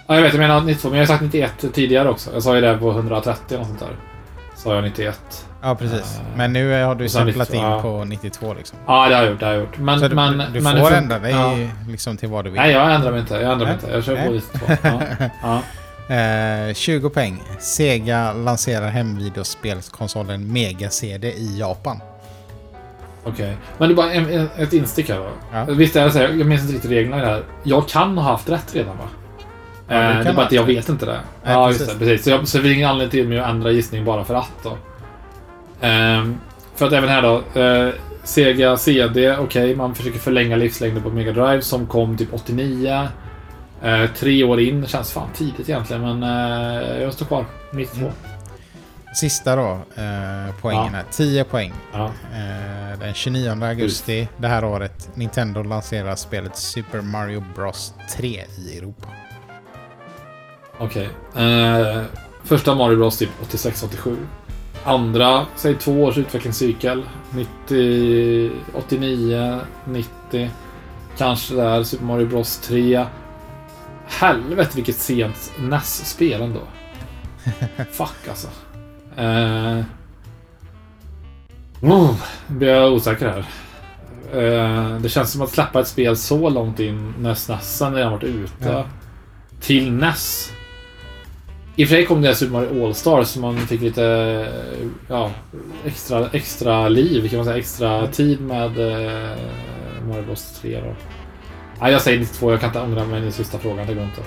Ja, jag vet. Jag menar 92. Men jag har sagt 91 tidigare också. Jag sa ju det på 130 och sånt där. Sa jag 91. Ja, precis. Eh, Men nu har du 92, in ja. på 92 liksom. Ja, det har jag gjort. Det har jag gjort. Men, Så du, men, du men får hur ändra dig ja. liksom till vad du vill. Nej, jag ändrar mig inte. Jag ändrar mig inte. Jag kör på Nej. 92. Ja. Ja. Eh, 20 poäng. Sega lanserar hemvideospelskonsolen Mega CD i Japan. Okej. Men det är bara en, en, ett instick här då. Ja. Visst är det så här, jag minns inte riktigt reglerna det här. Jag kan ha haft rätt redan va? Ja, du eh, det är bara att jag vet inte det. Nej, ja, precis. just det. Precis. Så, jag, så det är ingen anledning till mig att ändra gissning bara för att då. Ehm, för att även här då. Eh, Sega CD, okej, man försöker förlänga livslängden på Mega Drive som kom typ 89. Eh, tre år in, känns fan tidigt egentligen men eh, jag står kvar. 92. Mm. Sista då, eh, poängen Ja. här. 10 poäng. Ja. Eh, den 29 augusti det här året, Nintendo lanserar spelet Super Mario Bros 3 i Europa. Okej. Eh, första Mario Bros typ 86-87. Andra, säg två års utvecklingscykel. 90, 89, 90. Kanske där Super Mario Bros 3. Helvete vilket sent NES-spel ändå. Fuck alltså. Uh, oh, blir jag osäker här. Eh, det känns som att släppa ett spel så långt in när SNESen redan varit ute. Ja. Till NES. I och för sig kom det Super Mario All-Stars så man fick lite ja, extra, extra liv kan man säga. Extra tid med uh, Mario Bros 3 då. Nej, jag säger 92. Jag kan inte ångra mig i den sista frågan. Det går inte.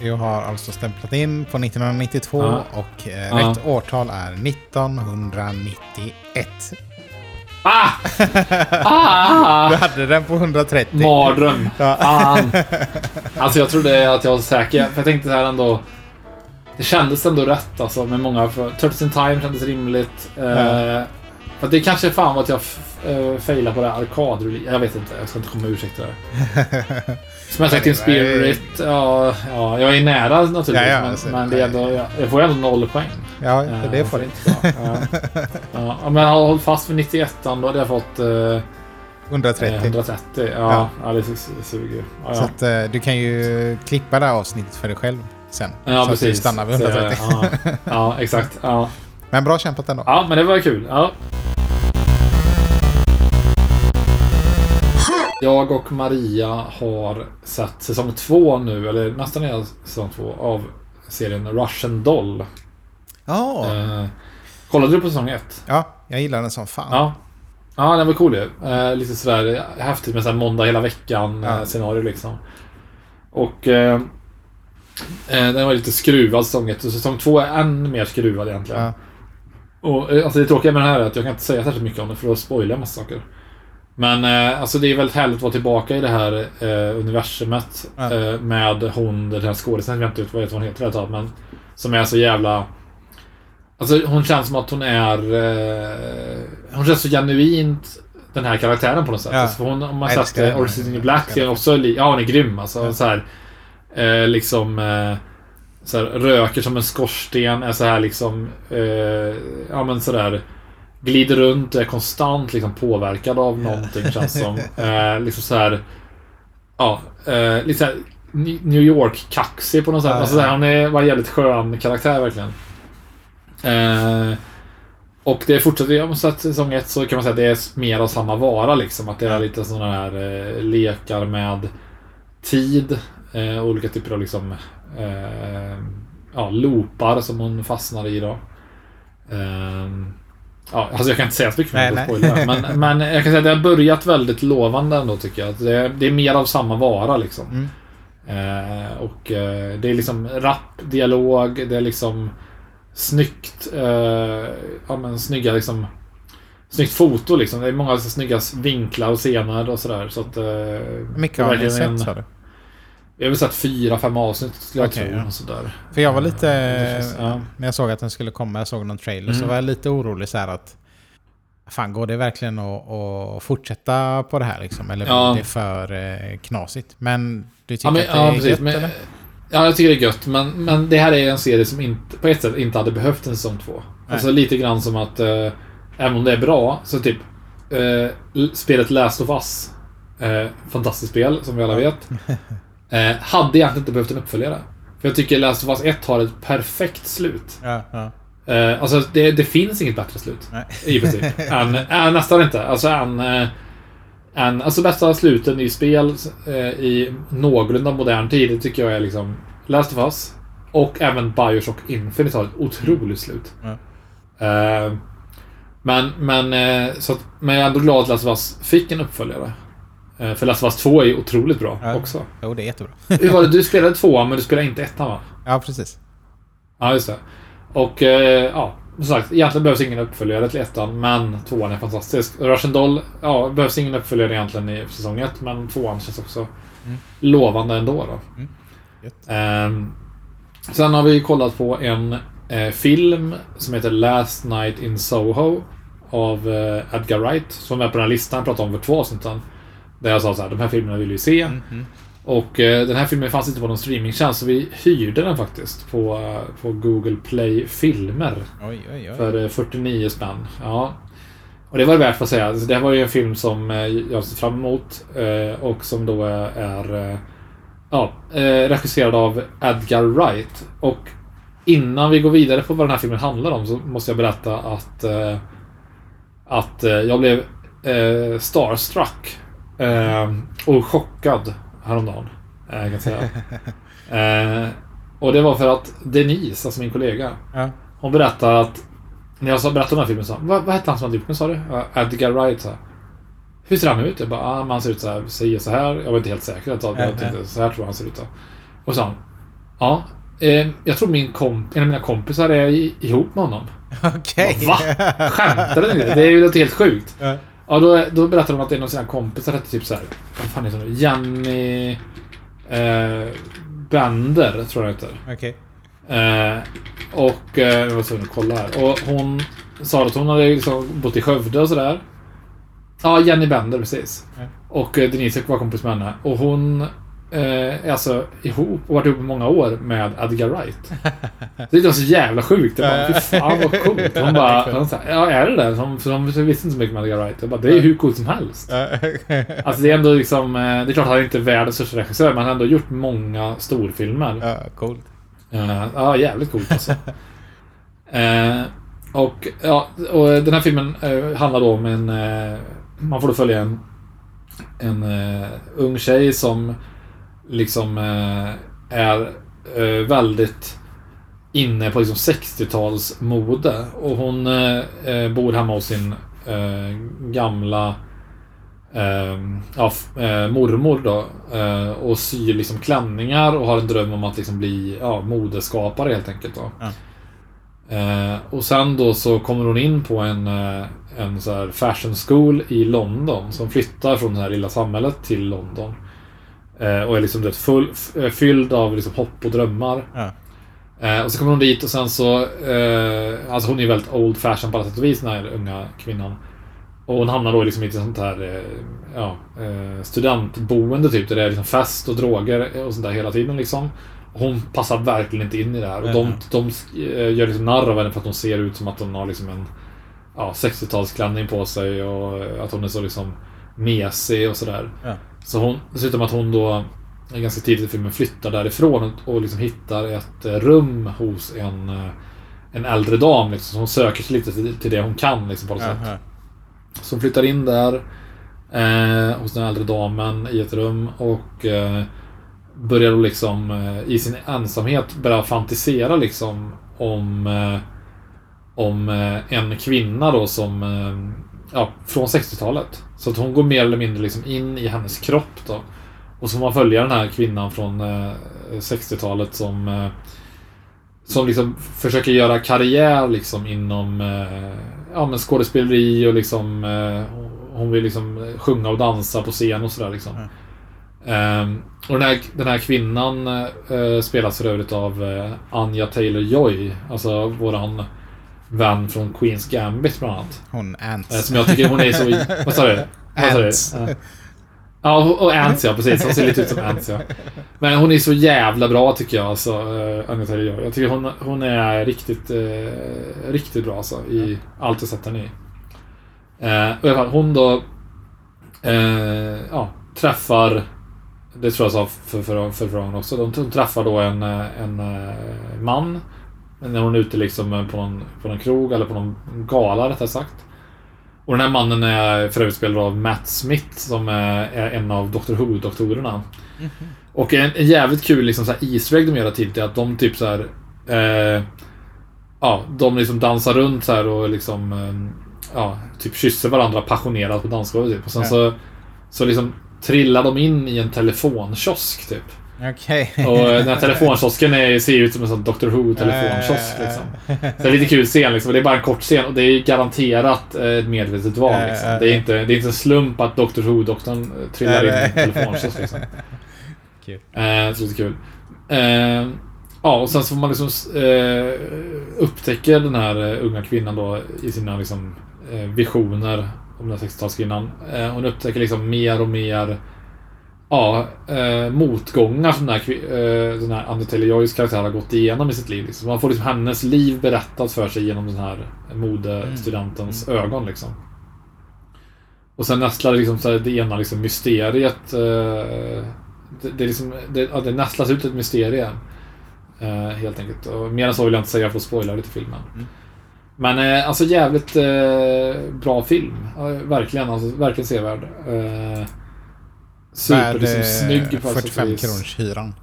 Jag har alltså stämplat in på 1992 Ja. och eh, Ja. rätt årtal är 1991. Ah! Du ah! hade den på 130. Mardröm. Ja. Fan. Alltså jag trodde att jag var säker. För jag tänkte så här ändå. Det kändes ändå rätt alltså med många. Turtles in Time kändes rimligt. Eh, Ja. För det kanske fan var att jag f- eh, failade på det här arkad Jag vet inte. Jag ska inte komma med ursäkter där. Smash Acting Men Spirit. Ja, ja, jag är nära naturligtvis. Ja, ja, men, alltså, men det är ändå, jag, jag får ändå noll poäng. Ja, Eh, det får så du. inte. Ja. Jag hade hållit fast vid 91 då hade jag fått eh, 130. Eh, 130. Ja, Ja. ja. det, suger. Ja, Så att, eh, du kan ju klippa det här avsnittet för dig själv sen. ja så precis. du stannar vid Så, 130. ja, ja, exakt. Ja. Men bra kämpat ändå. ja, men det var kul. Ja. Jag och Maria har sett säsong två nu, eller nästan hela säsong två, av serien Russian Doll. Ja, Eh, kollade du på säsong ett? ja jag gillar den som fan. Ja. Ja, den var cool ju. Eh, lite sådär häftigt med sådär måndag hela veckan Ja. eh, liksom. Och eh, eh, den var lite skruvad säsong ett och säsong två är än mer skruvad egentligen. Ja. Och eh, alltså det tråkiga med den här är att jag kan inte säga särskilt mycket om det för då spoilar jag massa saker. Men eh, alltså det är väldigt härligt att vara tillbaka i det här eh, universumet Ja. eh, med hon, den här skådisen, jag vet inte vad hon heter helt men Som är så jävla... Alltså hon känns som att hon är... Eh, hon känns så genuint den här karaktären på något sätt. Ja. Alltså, hon, om man sett eh, New Black så är också... Ja, hon är grym alltså. Ja. Så här, eh, liksom... Eh, så här, röker som en skorsten, är så här liksom... Eh, ja men sådär... Glider runt är konstant liksom påverkad av någonting känns som. Eh, liksom så här... Ja, eh, lite så här New York-kaxig på något sätt. Ja, alltså, ja. hon är, var en jävligt skön karaktär verkligen. Eh, och det fortsätter, jag måste säga att säsong ett så kan man säga att det är mer av samma vara liksom. Att det är lite sådana här eh, lekar med tid. Eh, olika typer av liksom eh, ja, loopar som hon fastnar i då. Eh, ja, alltså jag kan inte säga så mycket Nej, mer nej. spoiler. Men, men jag kan säga att det har börjat väldigt lovande ändå tycker jag. Att Det är, det är mer av samma vara liksom. Mm. Eh, och eh, det är liksom rapp dialog, det är liksom snyggt, eh, ja men snygga liksom Snyggt foto liksom. Det är många så snygga vinklar och scener och sådär. Så att... Eh, mycket har ni sett sa du? Jag har väl sett fyra, fem avsnitt skulle jag Okej, tro. ja. Sådär. För jag var lite... ja. När jag såg att den skulle komma, jag såg någon trailer, så Mm. var jag lite orolig så här att... Fan, går det verkligen att, att fortsätta på det här liksom? Eller Ja. blir det för eh, knasigt? Men du tycker Ja, men, att det ja, är precis. gött, Men, eller? ja, jag tycker det är gött. Men, men det här är en serie som inte, på ett sätt inte hade behövt en säsong två. Alltså lite grann som att, eh, även om det är bra, så typ l- spelet Last of Us. Eh, fantastiskt spel, som vi alla vet. Eh, hade egentligen inte behövt en uppföljare. För jag tycker Last of Us 1 har ett perfekt slut. Ja, ja. Eh, alltså det, det finns inget bättre slut. Nej. I princip. än, äh, nästan inte. Alltså än... eh, än alltså bästa sluten i spel eh, i någorlunda modern tid, det tycker jag är liksom Last of Us. Och även Bioshock Infinite har ett otroligt slut. Ja. Eh, men, men, eh, så att, men jag är ändå glad att Last of Us fick en uppföljare. Eh, för Last of Us 2 är ju otroligt bra Ja. också. Jo, det är jättebra. Hur var det? Du spelade tvåan, men du spelade inte ettan va? Ja, precis. Ja, just det. Och eh, ja, som sagt, egentligen behövs ingen uppföljare till ettan, men tvåan är fantastisk. Russian Doll, ja, behövs ingen uppföljare egentligen i säsong ett, men tvåan känns också Mm. lovande ändå. Då. Mm. Ehm, sen har vi kollat på en eh, film som heter Last Night in Soho av eh, Edgar Wright, som är på den här listan jag pratade om för två avsnitt sedan. Där jag sa så här, de här filmerna vill vi se. Mm, mm. Och eh, den här filmen fanns inte på någon streamingtjänst så vi hyrde den faktiskt på, eh, på Google Play Filmer Oj, oj, oj. för eh, 49 spänn. Ja. Och det var det värt för att säga. Alltså, det här var ju en film som eh, jag ser fram emot eh, och som då är, är ja, eh, regisserad av Edgar Wright. Och innan vi går vidare på vad den här filmen handlar om så måste jag berätta att eh, att eh, jag blev eh, starstruck eh, och chockad häromdagen. Eh, kan jag säga. eh, och det var för att Denise, alltså min kollega, Ja. hon berättade att när jag sa- berättade om den här filmen så vad, vad hette han som hade gjort den sa du? Edgar Wright så här. Hur ser han ut? Jag bara, ah, han ser ut så här, säger så här. Jag var inte helt säker. Jag tänkte, så här tror jag han ser ut. Då. Och så sa han, ja, eh, jag tror min komp en av mina kompisar är i, ihop med honom. Okej. Va? Skämtar du? Det är ju något helt sjukt. Ja. Ja, då, då berättade hon att en av sina kompisar hette typ så här. Vad fan heter hon? Jenny... Eh, Bender, tror jag heter. Okej. Eh, och eh, jag var tvungen att kolla här. Och hon sa att hon hade liksom bott i Skövde och sådär. Ja, Jenny Bender, precis. Ja. Och eh, Denise var kompis med henne. Och hon eh, alltså ihop och varit ihop i många år med Edgar Wright. Det var så jävla sjukt. Jag bara, fy fan vad coolt. Hon bara, hon sa, ja är det det? För hon visste inte så mycket med Edgar Wright. Jag bara, det är hur coolt som helst. Alltså det är ändå liksom, eh, det är klart han inte är världens största regissör, men han har ändå gjort många storfilmer. ja, coolt. Eh, ja, jävligt coolt alltså. Eh, och, ja, och den här filmen eh, handlar då om en... Eh, man får då följa en, en eh, ung tjej som liksom eh, är eh, väldigt inne på liksom 60-talsmode. Och hon eh, bor hemma hos sin gamla ja, mormor då. Och syr liksom klänningar och har en dröm om att liksom bli ja, modeskapare helt enkelt. Då. Ja. Eh, och sen då så kommer hon in på en, en så fashion school i London. Som flyttar från det här lilla samhället till London. Eh, och är liksom rätt full, eh, fylld av liksom hopp och drömmar. Ja. Eh, och så kommer hon dit och sen så... Eh, alltså hon är väldigt old fashion på alla sätt och vis den här unga kvinnan. Och hon hamnar då liksom i ett sånt här eh, ja, eh, studentboende typ. Där det är liksom fest och droger och sånt där hela tiden liksom. Hon passar verkligen inte in i det här. Och de, Mhm. de eh, gör liksom narr av henne för att hon ser ut som att hon har liksom en ja, 60-talsklänning på sig och att hon är så liksom mesig och sådär. Ja. Så hon, dessutom att hon då ganska tidigt i filmen flyttar därifrån och, liksom hittar ett eh, rum hos en, eh, en äldre dam. Liksom, så hon söker sig lite till, till det hon kan liksom, på något sätt. Aha. Så hon flyttar in där eh, hos den äldre damen i ett rum och eh, börjar då liksom eh, i sin ensamhet börja fantisera liksom om eh, om en kvinna då som ja, från 60-talet. Så att hon går mer eller mindre liksom in i hennes kropp då. Och så får man följa den här kvinnan från eh, 60-talet som eh, som liksom försöker göra karriär liksom inom eh, ja, men skådespeleri och liksom eh, hon vill liksom sjunga och dansa på scen och sådär liksom. Mm. Ehm, och den här, den här kvinnan eh, spelas för övrigt av eh, Anja Taylor-Joy. Alltså våran vän från Queens Gambit bland annat. Hon Eh, Ants. som jag tycker hon är så... Vad sa du? Ants. Ja. Och- Ants ja, precis. Hon ser lite ut som Ants ja. Men hon är så jävla bra tycker jag, alltså, uh, Anja Taylor-Joy. Jag tycker hon, hon är riktigt, eh, riktigt bra alltså, i allt jag sett henne i. Uh, och i alla fall, hon då eh, ja, träffar, det tror jag sa för, för, för gången också, de, träffar då en, eh, en eh, man när hon är ute liksom eh, på någon, på någon krog eller på någon gala rättare sagt. Och den här mannen är för övrigt spelad av Matt Smith som är en av Doctor Who-doktorerna. Och en, en jävligt kul liksom, så här, Easter egg de gör tidigt är att de typ så här, eh, Ja, de liksom dansar runt så här och liksom eh, Ja, typ kysser varandra passionerat på dansgolvet typ. Och sen Ja. så Så liksom trillar de in i en telefonkiosk typ. Okej. Och eh, den här telefonkiosken är, ser ut som en sån Doctor Who-telefonkiosk Eh, liksom. Så det är lite kul scen liksom. Det är bara en kort scen och det är garanterat eh, ett medvetet val liksom. Det är inte, det är inte en slump att Doctor Who-doktorn trillar in i en telefonkiosk liksom. Kul. Eh, så lite kul. Eh, ja, och sen så får man liksom eh, upptäcker den här unga kvinnan då i sina liksom, visioner om den här 60-talskvinnan. Eh, hon upptäcker liksom mer och mer ja, eh, motgångar som den här, eh, den här Anja Taylor-Joys karaktär har gått igenom i sitt liv. Liksom. Man får liksom hennes liv berättat för sig genom den här modestudentens ögon. Liksom. Och sen nästlar liksom så här, det ena liksom mysteriet eh, det, det, liksom, det, ja, det nästlas ut ett mysterium. Eh, helt enkelt. Och mer än så vill jag inte säga för att spoila lite filmen. Mm. Men eh, alltså jävligt eh, bra film. Verkligen, alltså, verkligen sevärd. Super, liksom, snygg på alla sätt och 45 vis. kronors hyran.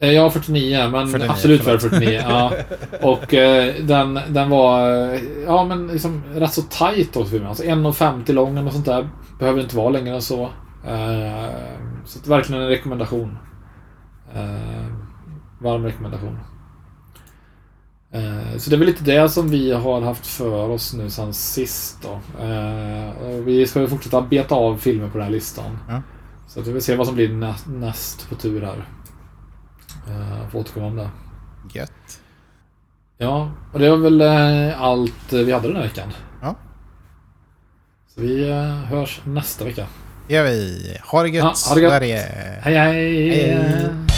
Eh, Ja, 49, men 49, absolut värd förlåt. 49. ja. Och eh, den, den var, eh, ja men liksom rätt så tight också filmen. Alltså 1,50 lång och sånt där. Behöver inte vara längre än så. Eh, så att verkligen en rekommendation. Eh, varm rekommendation. Eh, så det är väl lite det som vi har haft för oss nu sen sist då. Eh, och vi ska ju fortsätta beta av filmer på den här listan. Ja. Så vi vill se vad som blir näst, näst på tur här. Uh, får återkomma om det. Gött. Ja, och det var väl eh, allt eh, vi hade den här veckan. Ja. Så vi hörs nästa vecka. gör vi. Ha det gött, Ja, ha det gött. Sverige. Hej hej! Hej.